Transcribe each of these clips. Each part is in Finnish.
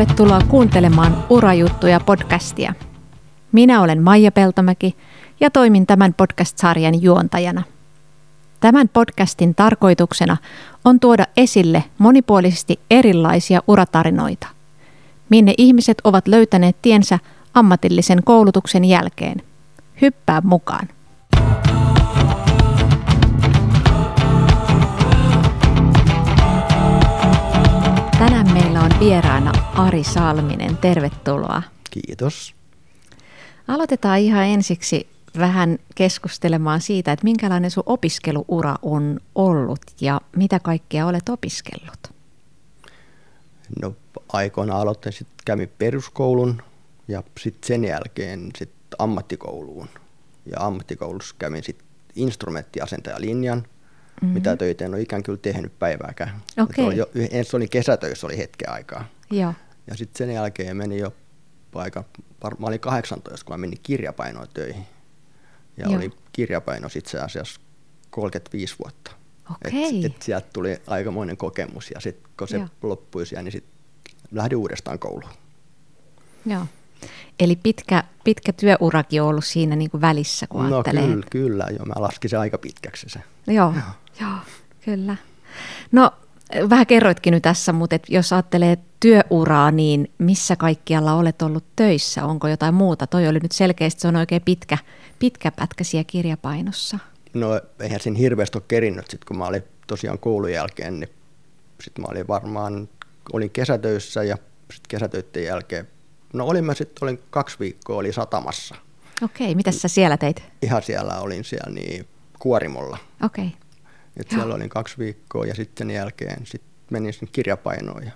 tervetuloa kuuntelemaan Urajuttuja podcastia. Minä olen Maija Peltomäki ja toimin tämän podcast-sarjan juontajana. Tämän podcastin tarkoituksena on tuoda esille monipuolisesti erilaisia uratarinoita. Minne ihmiset ovat löytäneet tiensä ammatillisen koulutuksen jälkeen. Hyppää mukaan! Meillä on vieraana Ari Salminen. Tervetuloa. Kiitos. Aloitetaan ihan ensiksi vähän keskustelemaan siitä, että minkälainen sun opiskeluura on ollut ja mitä kaikkea olet opiskellut? No aikoina aloitin sitten kävin peruskoulun ja sitten sen jälkeen sitten ammattikouluun. Ja ammattikoulussa kävin sitten instrumenttiasentajalinjan, mm-hmm. mitä töitä en ole ikään kuin tehnyt päivääkään. Okei. Oli jo, ensin olin kesätöissä oli hetken aikaa. Joo. Ja sitten sen jälkeen meni jo aika, mä olin 18, kun mä menin kirjapainoon töihin. Ja Joo. oli kirjapaino itse asiassa 35 vuotta. Okei. Et, et sieltä tuli aikamoinen kokemus ja sitten kun se Joo. loppui siellä, niin sitten lähdin uudestaan kouluun. Joo. Eli pitkä, pitkä työurakin on ollut siinä niin kuin välissä, kun no ajattelee. kyllä, kyllä, joo, mä laskin se aika pitkäksi se. Joo, joo, kyllä. No vähän kerroitkin nyt tässä, mutta et jos ajattelee työuraa, niin missä kaikkialla olet ollut töissä? Onko jotain muuta? Toi oli nyt selkeästi, se on oikein pitkä, pitkä pätkä siellä kirjapainossa. No eihän siinä hirveästi ole kerinnyt, sit kun mä olin tosiaan koulun jälkeen, niin sitten mä olin varmaan, olin kesätöissä ja sitten kesätöiden jälkeen, no olin mä sitten, olin kaksi viikkoa, oli satamassa. Okei, mitä sä siellä teit? Ihan siellä olin siellä niin kuorimolla. Okei, Et siellä olin kaksi viikkoa ja sitten sen jälkeen sit menin sinne kirjapainoon. Ja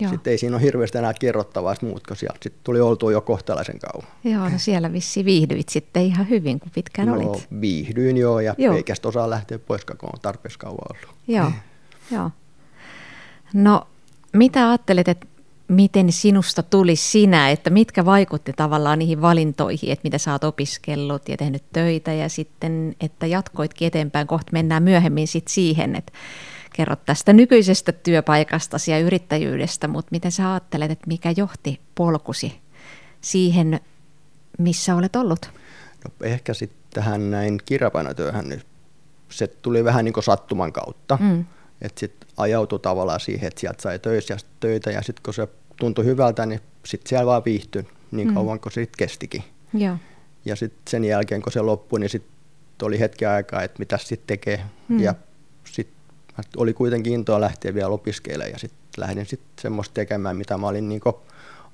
joo. sitten ei siinä ole hirveästi enää kerrottavaa muut, kun sieltä sit tuli oltua jo kohtalaisen kauan. Joo, no siellä vissi viihdyit sitten ihan hyvin, kun pitkään no, olit. viihdyin joo ja Joo. eikä osaa lähteä pois, kun on tarpeeksi kauan ollut. Joo, joo. No, mitä ajattelet, että miten sinusta tuli sinä, että mitkä vaikutti tavallaan niihin valintoihin, että mitä sä oot opiskellut ja tehnyt töitä ja sitten, että jatkoitkin eteenpäin, kohta mennään myöhemmin sitten siihen, että kerrot tästä nykyisestä työpaikastasi ja yrittäjyydestä, mutta miten sä ajattelet, että mikä johti polkusi siihen, missä olet ollut? No, ehkä sitten tähän näin kirjapainotyöhön, niin se tuli vähän niin kuin sattuman kautta. Mm. Että sitten ajautui tavallaan siihen, että sieltä sai töissä ja töitä ja sitten kun se tuntui hyvältä, niin sitten siellä vaan viihtyi niin Mm. kauan kuin se sitten kestikin. Joo, Ja sitten sen jälkeen, kun se loppui, niin sitten oli hetki aikaa, että mitä sitten tekee. Mm. Ja sitten oli kuitenkin intoa lähteä vielä opiskelemaan ja sitten lähdin sitten semmoista tekemään, mitä mä olin niinku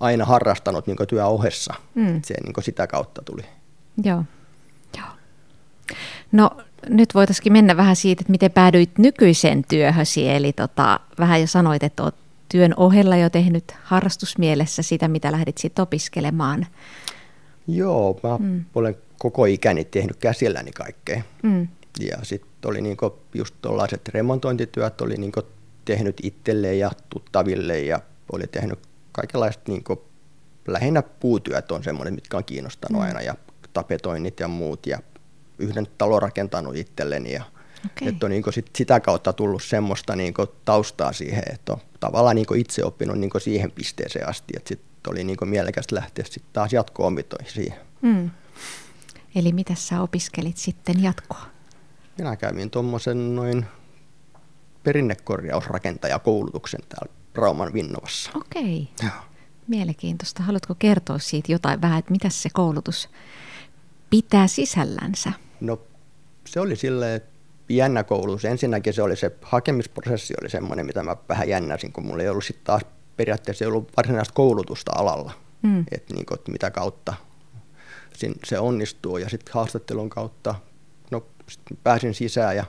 aina harrastanut niinku työn ohessa. Mm. Se niinku sitä kautta tuli. Joo. Joo. No nyt voitaisiin mennä vähän siitä, että miten päädyit nykyiseen työhösi. Eli tota, vähän jo sanoit, että olet työn ohella jo tehnyt harrastusmielessä sitä, mitä lähdit sitten opiskelemaan. Joo, mä Mm. olen koko ikäni tehnyt käsilläni kaikkea. Mm. Ja sitten oli niinku just tuollaiset remontointityöt, oli niinku tehnyt itselleen ja tuttaville ja oli tehnyt kaikenlaiset niinku, lähinnä puutyöt on semmoinen, mitkä on kiinnostanut Mm. aina ja tapetoinnit ja muut ja yhden talon rakentanut itselleni ja Okei. että on niinku sit sitä kautta tullut semmoista niinku taustaa siihen, että on tavallaan niinku itse oppinut niinku siihen pisteeseen asti, että sitten oli niinku mielekästä lähteä sitten taas jatko-opintoihin siihen. Mm. Eli mitä sä opiskelit sitten jatkoa? Minä kävin tuommoisen noin perinnekorjausrakentajakoulutuksen täällä Rauman Vinnovassa. Okei, Joo. mielenkiintoista. Haluatko kertoa siitä jotain vähän, että mitä se koulutus pitää sisällänsä? No se oli silleen jännä koulutus. Ensinnäkin se oli se hakemisprosessi oli semmoinen, mitä mä vähän jännäsin, kun mulla ei ollut sitten taas periaatteessa ei ollut varsinaista koulutusta alalla, Mm. että niinku, et mitä kautta sin- se onnistuu. Ja sitten haastattelun kautta no, sit pääsin sisään ja,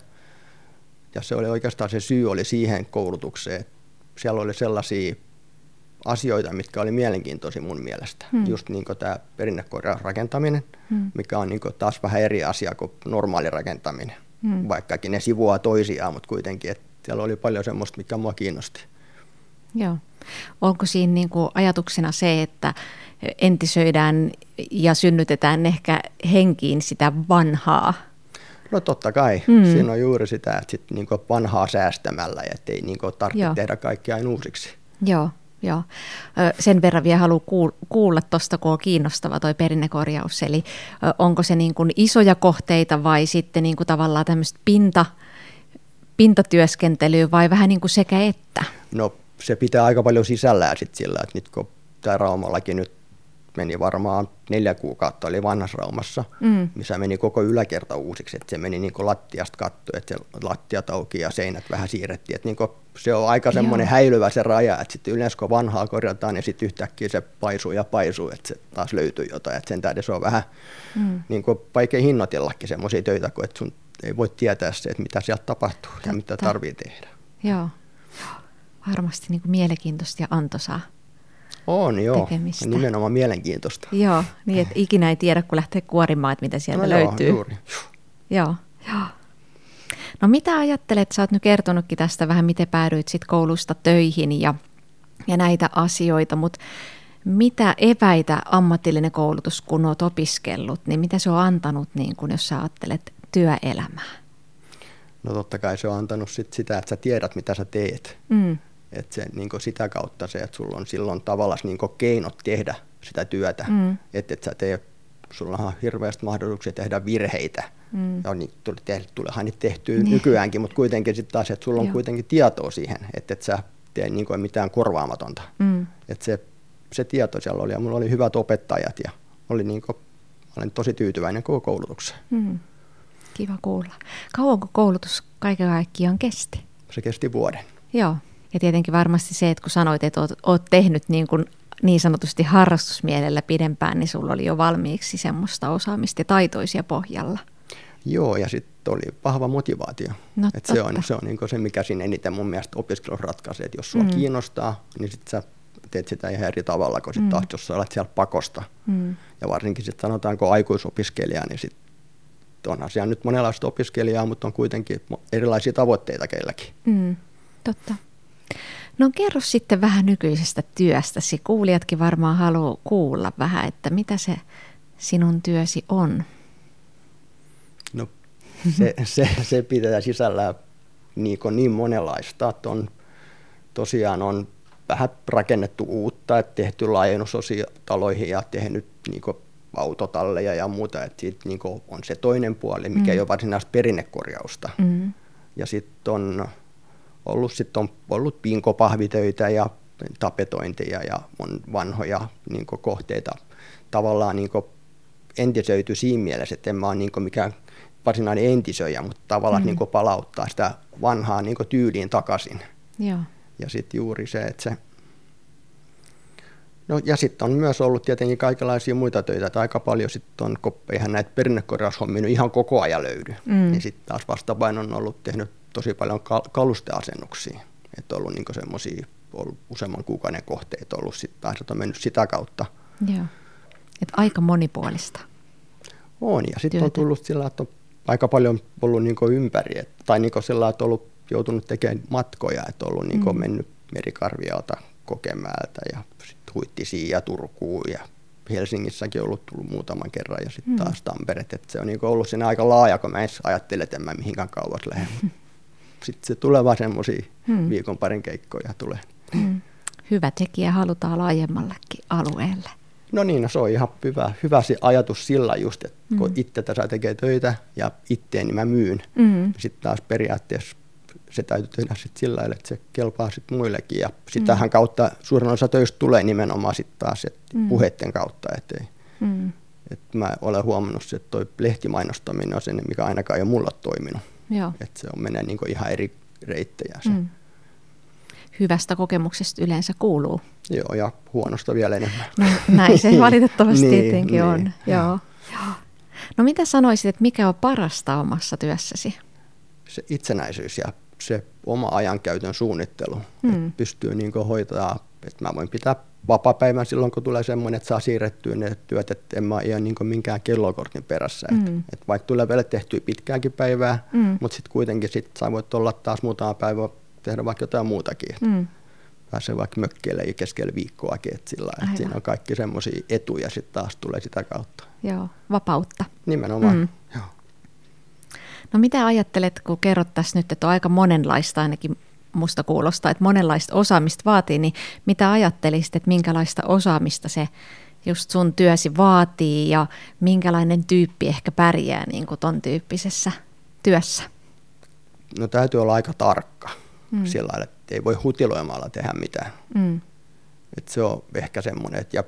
ja se oli oikeastaan se syy oli siihen koulutukseen, siellä oli sellaisia asioita, mitkä oli mielenkiintoisia mun mielestä. Hmm. Just niin tämä perinnekorjausrakentaminen, Hmm. mikä on niin taas vähän eri asia kuin normaali rakentaminen. Hmm. Vaikkakin ne sivuaa toisiaan, mutta kuitenkin, että siellä oli paljon semmoista, mikä mua kiinnosti. Joo. Onko siinä niin kuin ajatuksena se, että entisöidään ja synnytetään ehkä henkiin sitä vanhaa? No totta kai, Mm. siinä on juuri sitä, että sit niinku vanhaa säästämällä, ja ettei niinku tarvitse Joo. tehdä kaikkia aina uusiksi. Joo, joo. Sen verran vielä haluan kuulla tuosta, kun on kiinnostava tuo perinnekorjaus. Eli onko se niin kuin isoja kohteita vai sitten niin kuin tavallaan tämmöistä pinta, pintatyöskentelyä vai vähän niin kuin sekä että? No se pitää aika paljon sisällään sitten sillä, että nyt kun tämä Raumallakin nyt meni varmaan neljä kuukautta, oli vanhassa Raumassa, mm. missä meni koko yläkerta uusiksi, että se meni niin kuin lattiasta katto, että se lattiat auki ja seinät vähän siirrettiin, että niin kuin se on aika semmoinen häilyvä se raja, että sitten yleensä kun vanhaa korjataan, niin sitten yhtäkkiä se paisuu ja paisuu, että se taas löytyy jotain, että sen tähden se on vähän mm. niin kuin vaikea hinnoitellakin semmoisia töitä, kun että sun ei voi tietää se, että mitä sieltä tapahtuu Totta. ja mitä tarvii tehdä. Joo, varmasti niin kuin mielenkiintoista ja antoisaa. On joo, tekemistä. nimenomaan mielenkiintoista. Joo, niin että ikinä ei tiedä, kun lähtee kuorimaan, että mitä sieltä no löytyy. Joo, juuri. Joo, joo. No mitä ajattelet, sä oot nyt kertonutkin tästä vähän, miten päädyit sitten koulusta töihin ja, ja näitä asioita, mutta mitä eväitä ammatillinen koulutus, kun oot opiskellut, niin mitä se on antanut, niin kun, jos sä ajattelet työelämää? No totta kai se on antanut sit sitä, että sä tiedät, mitä sä teet. Mm. Et se, niin sitä kautta se, että sulla on silloin tavallaan niin keinot tehdä sitä työtä, mm. että et sä tee, sulla on hirveästi mahdollisuuksia tehdä virheitä. Mm. Ja niin, tuleehan niitä tehtyä niin. nykyäänkin, mutta kuitenkin sitten taas, että sulla on Joo. kuitenkin tietoa siihen, että et sä tee niin kuin mitään korvaamatonta. Mm. Että se, se tieto siellä oli ja mulla oli hyvät opettajat ja oli niin kuin, olen tosi tyytyväinen koko koulutukseen. Mm. Kiva kuulla. Kauanko koulutus kaiken kaikkiaan kesti? Se kesti vuoden. Joo. Ja tietenkin varmasti se, että kun sanoit, että oot, oot tehnyt niin, kuin niin sanotusti harrastusmielellä pidempään, niin sulla oli jo valmiiksi semmoista osaamista ja taitoisia pohjalla. Joo, ja sitten oli vahva motivaatio. No, Et se on, se, on niin se, mikä siinä eniten mun mielestä opiskelussa ratkaisee. Että jos sua mm. kiinnostaa, niin sitten sä teet sitä ihan eri tavalla kuin sit mm. taas, jos sä olet siellä pakosta. Mm. Ja varsinkin sitten sanotaanko aikuisopiskelija, niin sitten onhan siellä nyt monenlaista opiskelijaa, mutta on kuitenkin erilaisia tavoitteita keilläkin. Mm. Totta. No kerro sitten vähän nykyisestä työstäsi. Kuulijatkin varmaan haluaa kuulla vähän, että mitä se sinun työsi on. No se, se, se pitää sisällä niin, niin monenlaista, että on, tosiaan on vähän rakennettu uutta, että tehty taloihin ja tehnyt niin autotalleja ja muuta, että siitä niin on se toinen puoli, mikä mm. ei ole varsinaista perinnekorjausta. Mm. Ja sitten on ollut, sit on ollut pinkopahvitöitä ja tapetointeja ja on vanhoja niin kohteita tavallaan niin entisöity siinä mielessä, että en mä ole niin mikään varsinainen entisöjä, mutta tavallaan mm. niin palauttaa sitä vanhaa niin tyyliin takaisin. Joo. Ja sitten juuri se, että se No ja sitten on myös ollut tietenkin kaikenlaisia muita töitä, että aika paljon sitten on, kun eihän näitä perinnekorjaushommia ihan koko ajan löydy, mm. niin sitten taas vastapaino on ollut tehnyt tosi paljon kalusteasennuksia. Että on ollut niin semmoisia, useamman kuukauden kohteet ollut taas, että on mennyt sitä kautta. Joo. Et aika monipuolista. On, ja sitten on tullut sillä, että on aika paljon ollut niin ympäri, et, tai niin sillä, että on ollut joutunut tekemään matkoja, että on ollut niin mm. mennyt Merikarvialta Kokemäältä ja sitten Huittisiin ja Turkuun ja Helsingissäkin on ollut tullut muutaman kerran ja sitten mm. taas Tamperet. Et se on niin ollut siinä aika laaja, kun mä edes ajattelen, että en mä mihinkään kauas lähde. sitten se tulee vaan semmoisia hmm. viikon parin keikkoja tulee. Hmm. Hyvä tekijä halutaan laajemmallekin alueelle. No niin, no se on ihan hyvä, hyvä se ajatus sillä just, että hmm. kun itse tässä tekee töitä ja itteen, niin mä myyn. Hmm. Sitten taas periaatteessa se täytyy tehdä sit sillä lailla, että se kelpaa sit muillekin. Ja sitähän mm. kautta suurin osa töistä tulee nimenomaan sit taas et mm. puheiden kautta. Et ei, mm. et mä olen huomannut, että toi lehtimainostaminen on se, mikä ainakaan ei ole mulla toiminut. Joo. Et se on menee niinku ihan eri reittejä. Se. Mm. Hyvästä kokemuksesta yleensä kuuluu. Joo, ja huonosta vielä enemmän. No, näin se valitettavasti niin, tietenkin niin, on. Joo. Joo. No mitä sanoisit, että mikä on parasta omassa työssäsi? Se itsenäisyys ja se oma ajankäytön suunnittelu. Mm. Että pystyy niin hoitaa, että mä voin pitää vapapäivän silloin, kun tulee semmoinen, että saa siirrettyä ne työt, että en mä ole niin minkään kellokortin perässä. Mm. Et, et vaikka tulee vielä tehtyä pitkääkin päivää, mm. mutta sitten kuitenkin sit sä voit olla taas muutama päivä tehdä vaikka jotain muutakin. Mm. Pääsee vaikka mökkeelle keskellä viikkoakin, että sillä että siinä on kaikki semmoisia etuja sitten taas tulee sitä kautta. Joo, vapautta. Nimenomaan, mm. joo. No mitä ajattelet, kun kerrot tässä nyt, että on aika monenlaista ainakin musta kuulostaa, että monenlaista osaamista vaatii, niin mitä ajattelisit, että minkälaista osaamista se just sun työsi vaatii ja minkälainen tyyppi ehkä pärjää niin kuin ton tyyppisessä työssä? No täytyy olla aika tarkka mm. sillä lailla, että ei voi hutiloimalla tehdä mitään. Mm. Et se on ehkä semmoinen, että ja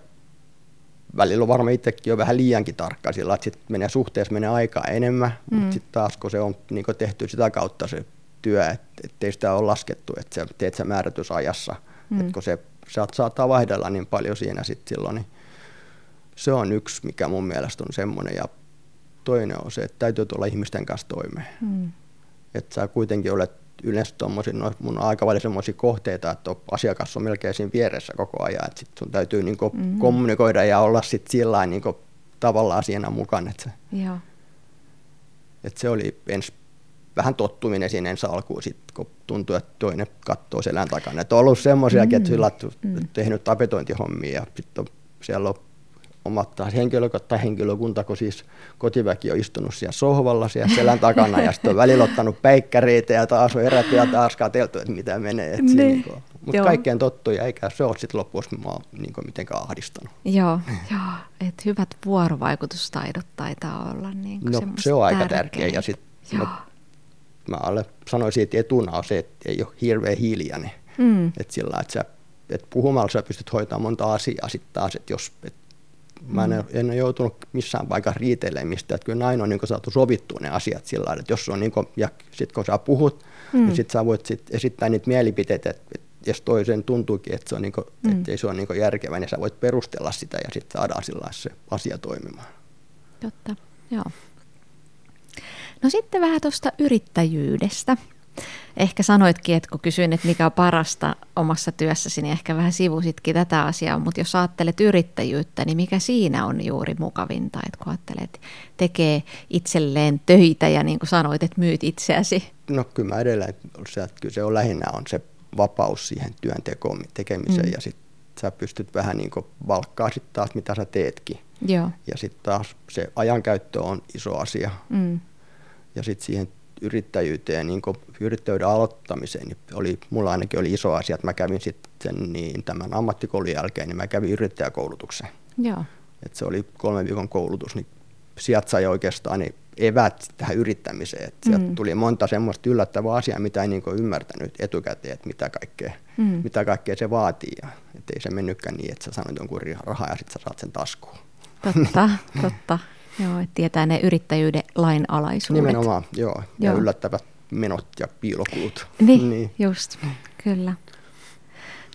välillä on varmaan itsekin jo vähän liiankin tarkka sillä että sitten menee suhteessa menee aikaa enemmän, mm. mutta sitten taas kun se on niin tehty sitä kautta se työ, että ei sitä ole laskettu, että sä teet sen määrätysajassa, mm. että kun se saat, saattaa vaihdella niin paljon siinä sitten silloin, niin se on yksi, mikä mun mielestä on semmoinen. Ja toinen on se, että täytyy tulla ihmisten kanssa toimeen. Mm. Että sä kuitenkin olet yleensä tuommoisin, no, mun aika paljon semmoisia kohteita, että asiakas on melkein siinä vieressä koko ajan, että sit sun täytyy niinku mm-hmm. kommunikoida ja olla sitten sillä niinku tavallaan siinä mukana. Että se, Joo. Että se oli ens vähän tottuminen siinä ensi alkuun, sit, kun tuntuu, että toinen katsoo selän takana. Että on ollut semmoisiakin, mm-hmm. että sillä mm-hmm. tehnyt tapetointihommia ja sitten siellä on omat taas henkilökunta, henkilökunta, kun siis kotiväki on istunut siellä sohvalla siellä selän takana ja sitten on välillä ottanut päikkäreitä ja taas on herätty ja taas katseltu, että mitä menee. Niin. Niin Mutta kaikkeen tottuja, eikä se ole sitten loppuun niin mitenkään ahdistanut. Joo, joo. että hyvät vuorovaikutustaidot taitaa olla niin No se on aika tärkeä ja sitten mä alle sanoisin, että etuna on se, että ei ole hirveän hiljainen. Mm. Että sillä että sä että puhumalla sä pystyt hoitamaan monta asiaa sitten taas, että jos et Mä en, en ole joutunut missään paikassa riitelemään mistä, että kyllä näin on niin saatu sovittua ne asiat sillä lailla, että jos on niin kuin, ja sitten kun sä puhut, mm. niin sitten sä voit sit esittää niitä mielipiteitä, että, että jos toisen tuntuukin, että, se on niin kuin, mm. että ei se ole niin järkevä, niin sä voit perustella sitä ja sitten saadaan sillä se asia toimimaan. Totta, joo. No sitten vähän tuosta yrittäjyydestä ehkä sanoitkin, että kun kysyin, että mikä on parasta omassa työssäsi, niin ehkä vähän sivusitkin tätä asiaa, mutta jos ajattelet yrittäjyyttä, niin mikä siinä on juuri mukavinta, että kun ajattelet, tekee itselleen töitä ja niin kuin sanoit, että myyt itseäsi? No kyllä mä edelleen, että kyllä se on lähinnä on se vapaus siihen työn tekemiseen mm. ja sitten sä pystyt vähän niin kuin valkkaa sitten taas, mitä sä teetkin. Joo. Ja sitten taas se ajankäyttö on iso asia. Mm. Ja sitten siihen yrittäjyyteen, niin yrittäjyyden aloittamiseen, niin oli, mulla ainakin oli iso asia, että mä kävin sitten niin tämän ammattikoulun jälkeen, niin mä kävin yrittäjäkoulutuksen. Joo. Et se oli kolmen viikon koulutus, niin sieltä sai oikeastaan niin evät tähän yrittämiseen. Et sieltä mm. tuli monta semmoista yllättävää asiaa, mitä ei niin ymmärtänyt etukäteen, että mitä kaikkea, mm. mitä kaikkea se vaatii. Ja, et ei se mennytkään niin, että sä sanoit jonkun rahaa ja sitten sä saat sen taskuun. Totta, totta. Joo, että tietää ne yrittäjyyden lainalaisuudet. Nimenomaan, joo. Ja joo. yllättävät menot ja piilokulut. Niin, niin, just, kyllä.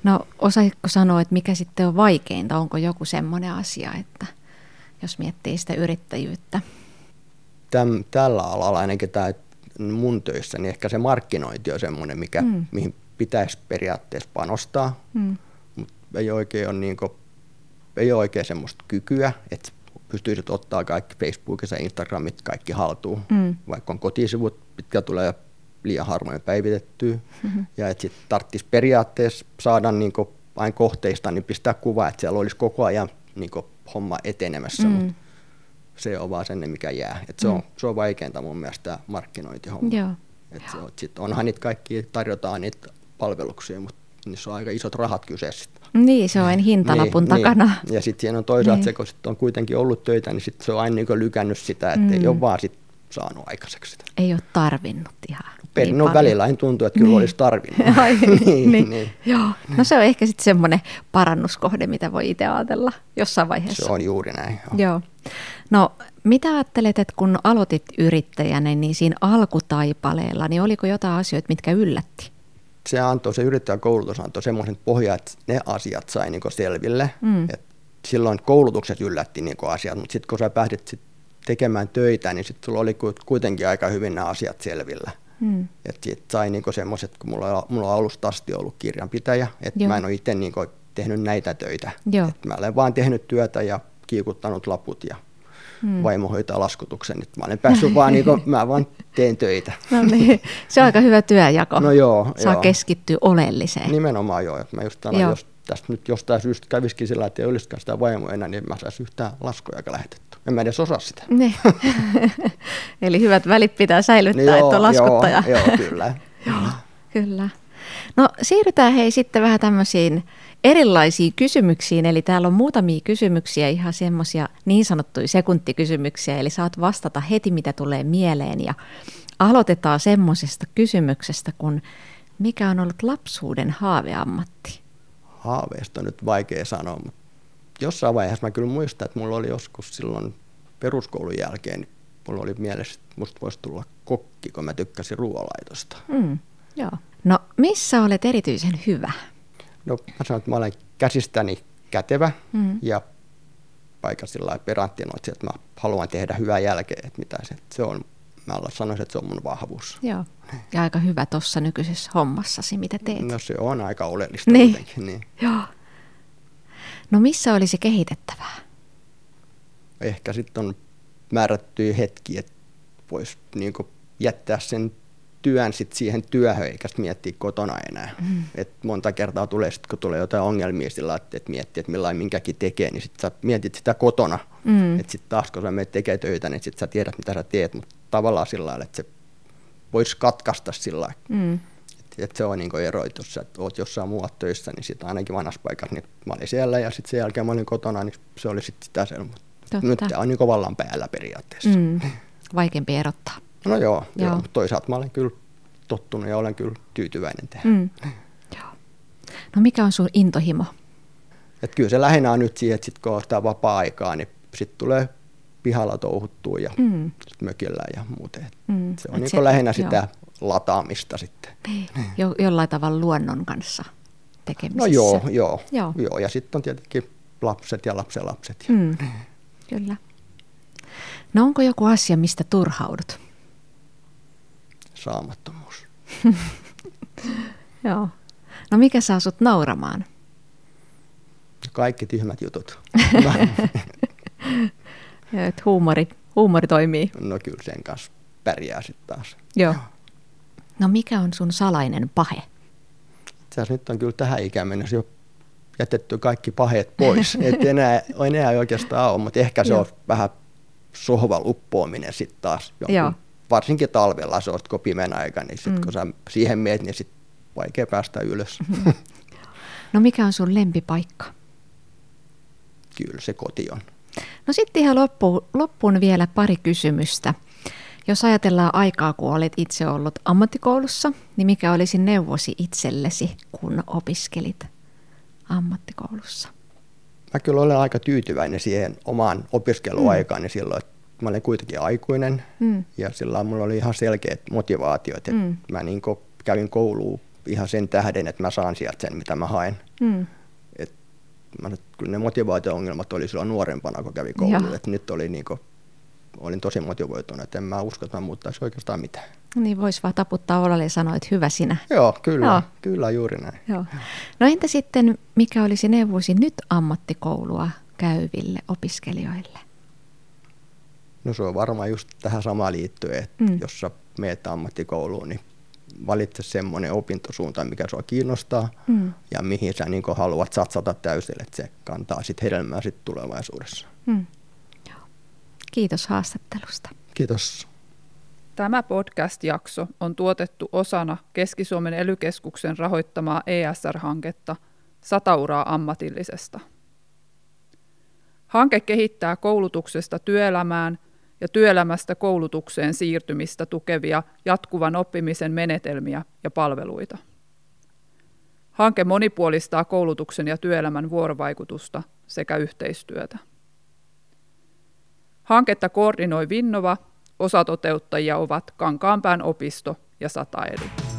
No osaitko sanoa, että mikä sitten on vaikeinta? Onko joku semmoinen asia, että jos miettii sitä yrittäjyyttä? Täm, tällä alalla ainakin tämä mun töissä, niin ehkä se markkinointi on semmoinen, mikä, mm. mihin pitäisi periaatteessa panostaa, mm. mutta ei oikein ole, niin kuin, ei ole oikein semmoista kykyä, että pystyisit ottaa kaikki Facebookissa ja Instagramit kaikki haltuun, mm. vaikka on kotisivut, mitkä tulee liian harvoin päivitettyä, mm-hmm. ja että sitten tarvitsisi periaatteessa saada niin aina kohteista, niin pistää kuva, että siellä olisi koko ajan niin homma etenemässä, mm. mutta se on vaan sen, mikä jää. Et se, mm. on, se on vaikeinta mun mielestä tämä markkinointihomma. Joo. Et se on, sit onhan niitä kaikki, tarjotaan niitä palveluksia, mutta niissä on aika isot rahat kyseessä. Niin, se on aina hintalapun niin, takana. Niin. Ja sitten siinä on toisaalta niin. se, kun sit on kuitenkin ollut töitä, niin sit se on aina niin lykännyt sitä, että mm. ei ole vaan sit saanut aikaiseksi sitä. Ei ole tarvinnut ihan. Per, niin no paljon. välillä en tuntuu, että kyllä niin. olisi tarvinnut. Ai, niin, niin. niin. Joo. No se on ehkä sitten semmoinen parannuskohde, mitä voi itse ajatella jossain vaiheessa. Se on juuri näin. Joo. Joo. No mitä ajattelet, että kun aloitit yrittäjänä, niin siinä alkutaipaleella, niin oliko jotain asioita, mitkä yllätti? Se antoi, se yrittäjäkoulutus antoi semmoisen pohjan, että ne asiat sai niin selville. Mm. Et silloin koulutukset yllätti niin asiat, mutta sitten kun sä pääsit sit tekemään töitä, niin sitten sulla oli kuitenkin aika hyvin nämä asiat selvillä. Mm. Että sit sai niin semmoiset, kun mulla, mulla on alusta asti ollut kirjanpitäjä, että mä en ole itse niin tehnyt näitä töitä. Et mä olen vaan tehnyt työtä ja kiikuttanut laput ja hmm. vaimo hoitaa laskutuksen. Nyt mä olen päässyt vaan, niin kuin, mä vaan teen töitä. No niin, se on aika hyvä työjako. No joo. Saa joo. keskittyä oleelliseen. Nimenomaan joo. Että mä just tänään, jos tästä nyt jostain syystä kävisikin sillä, että ei olisikaan sitä vaimoa enää, niin mä saisin yhtään laskuja lähetetty. En mä edes osaa sitä. Niin. Eli hyvät välit pitää säilyttää, joo, että on laskuttaja. Joo, joo kyllä. joo, kyllä. No siirrytään hei sitten vähän tämmöisiin erilaisiin kysymyksiin. Eli täällä on muutamia kysymyksiä, ihan semmoisia niin sanottuja sekuntikysymyksiä. Eli saat vastata heti, mitä tulee mieleen. Ja aloitetaan semmoisesta kysymyksestä, kun mikä on ollut lapsuuden haaveammatti? Haaveesta on nyt vaikea sanoa, mutta jossain vaiheessa mä kyllä muistan, että mulla oli joskus silloin peruskoulun jälkeen, niin mulla oli mielessä, että musta voisi tulla kokki, kun mä tykkäsin ruoalaitosta. Mm, joo. No missä olet erityisen hyvä? No mä sanon, että mä olen käsistäni kätevä mm. ja aika sillä peranttinoitsi, että mä haluan tehdä hyvää jälkeä, että mitä se, se on. Mä sanoisin, että se on mun vahvuus. Joo. Ja aika hyvä tuossa nykyisessä hommassasi, mitä teet. No se on aika oleellista niin. kuitenkin. Niin. Joo. No missä olisi kehitettävää? Ehkä sitten on määrättyjä hetki, että voisi niin jättää sen työn sit siihen työhön, eikä sit miettiä kotona enää. Mm. Et monta kertaa tulee, sit, kun tulee jotain ongelmia sillä että et miettii, että millainen minkäkin tekee, niin sitten sä mietit sitä kotona. Mm. Että sitten taas, kun sä menet tekemään töitä, niin sitten sä tiedät, mitä sä teet, mutta tavallaan sillä lailla, että se voisi katkaista sillä lailla. Mm. Että et se on niin ero, että jos sä oot jossain muualla töissä, niin sitten ainakin vanhassa paikassa, niin mä olin siellä ja sitten sen jälkeen mä olin kotona, niin se oli sitten sitä se. Nyt on niin vallan päällä periaatteessa. Mm. Vaikeampi erottaa. No joo, joo. joo. toisaalta mä olen kyllä tottunut ja olen kyllä tyytyväinen tehdä. Mm. Joo. No mikä on sun intohimo? Et kyllä se lähinnä on nyt siihen, että sit kun on sitä vapaa-aikaa, niin sitten tulee pihalla touhuttua ja mm. sit mökillä ja muuten. Mm. Se on niin se, lähinnä joo. sitä lataamista sitten. Niin. Jo, jollain tavalla luonnon kanssa tekemisissä. No joo, joo. joo. joo. Ja sitten on tietenkin lapset ja lapsenlapset. Mm. Kyllä. No onko joku asia, mistä turhaudut? Saamattomuus. Joo. No mikä saa sut nauramaan? Kaikki tyhmät jutut. ja, että huumori, huumori toimii. No kyllä sen kanssa pärjää sitten taas. Joo. No mikä on sun salainen pahe? Itse nyt on kyllä tähän ikään mennessä jo jätetty kaikki paheet pois. Et enää, enää oikeastaan ole, mutta ehkä se on vähän sohval uppoaminen sitten taas. Jonkun, varsinkin talvella, se on kun pimeän aika, niin sit, mm. kun sä siihen meet, niin sitten vaikea päästä ylös. Mm-hmm. No mikä on sun lempipaikka? Kyllä se koti on. No sitten ihan loppuun, loppuun vielä pari kysymystä. Jos ajatellaan aikaa, kun olet itse ollut ammattikoulussa, niin mikä olisi neuvosi itsellesi, kun opiskelit ammattikoulussa? Mä kyllä olen aika tyytyväinen siihen omaan opiskeluaikaani mm. silloin, että mä olin kuitenkin aikuinen mm. ja sillä mulla oli ihan selkeät motivaatiot, että mm. mä niin kävin kouluun ihan sen tähden, että mä saan sieltä sen, mitä mä haen. Mm. Et mä, kyllä ne motivaatio-ongelmat oli silloin nuorempana, kun kävin kouluun, että nyt oli niin kuin, olin tosi motivoitunut, että en mä usko, että mä muuttaisi oikeastaan mitään. Niin voisi vaan taputtaa olalle ja sanoa, että hyvä sinä. Joo, kyllä, Joo. kyllä juuri näin. Joo. No entä sitten, mikä olisi neuvosi nyt ammattikoulua käyville opiskelijoille? No se on varmaan just tähän samaan liittyen, että mm. jos sä meet ammattikouluun, niin valitse semmoinen opintosuunta, mikä sua kiinnostaa mm. ja mihin sä niin haluat satsata täysille, että se kantaa sit hedelmää sit tulevaisuudessa. Mm. Kiitos haastattelusta. Kiitos. Tämä podcast-jakso on tuotettu osana Keski-Suomen elykeskuksen rahoittamaa ESR-hanketta Satauraa ammatillisesta. Hanke kehittää koulutuksesta työelämään – ja työelämästä koulutukseen siirtymistä tukevia jatkuvan oppimisen menetelmiä ja palveluita. Hanke monipuolistaa koulutuksen ja työelämän vuorovaikutusta sekä yhteistyötä. Hanketta koordinoi Vinnova, osatoteuttajia ovat Kankaanpään opisto ja Sataedu.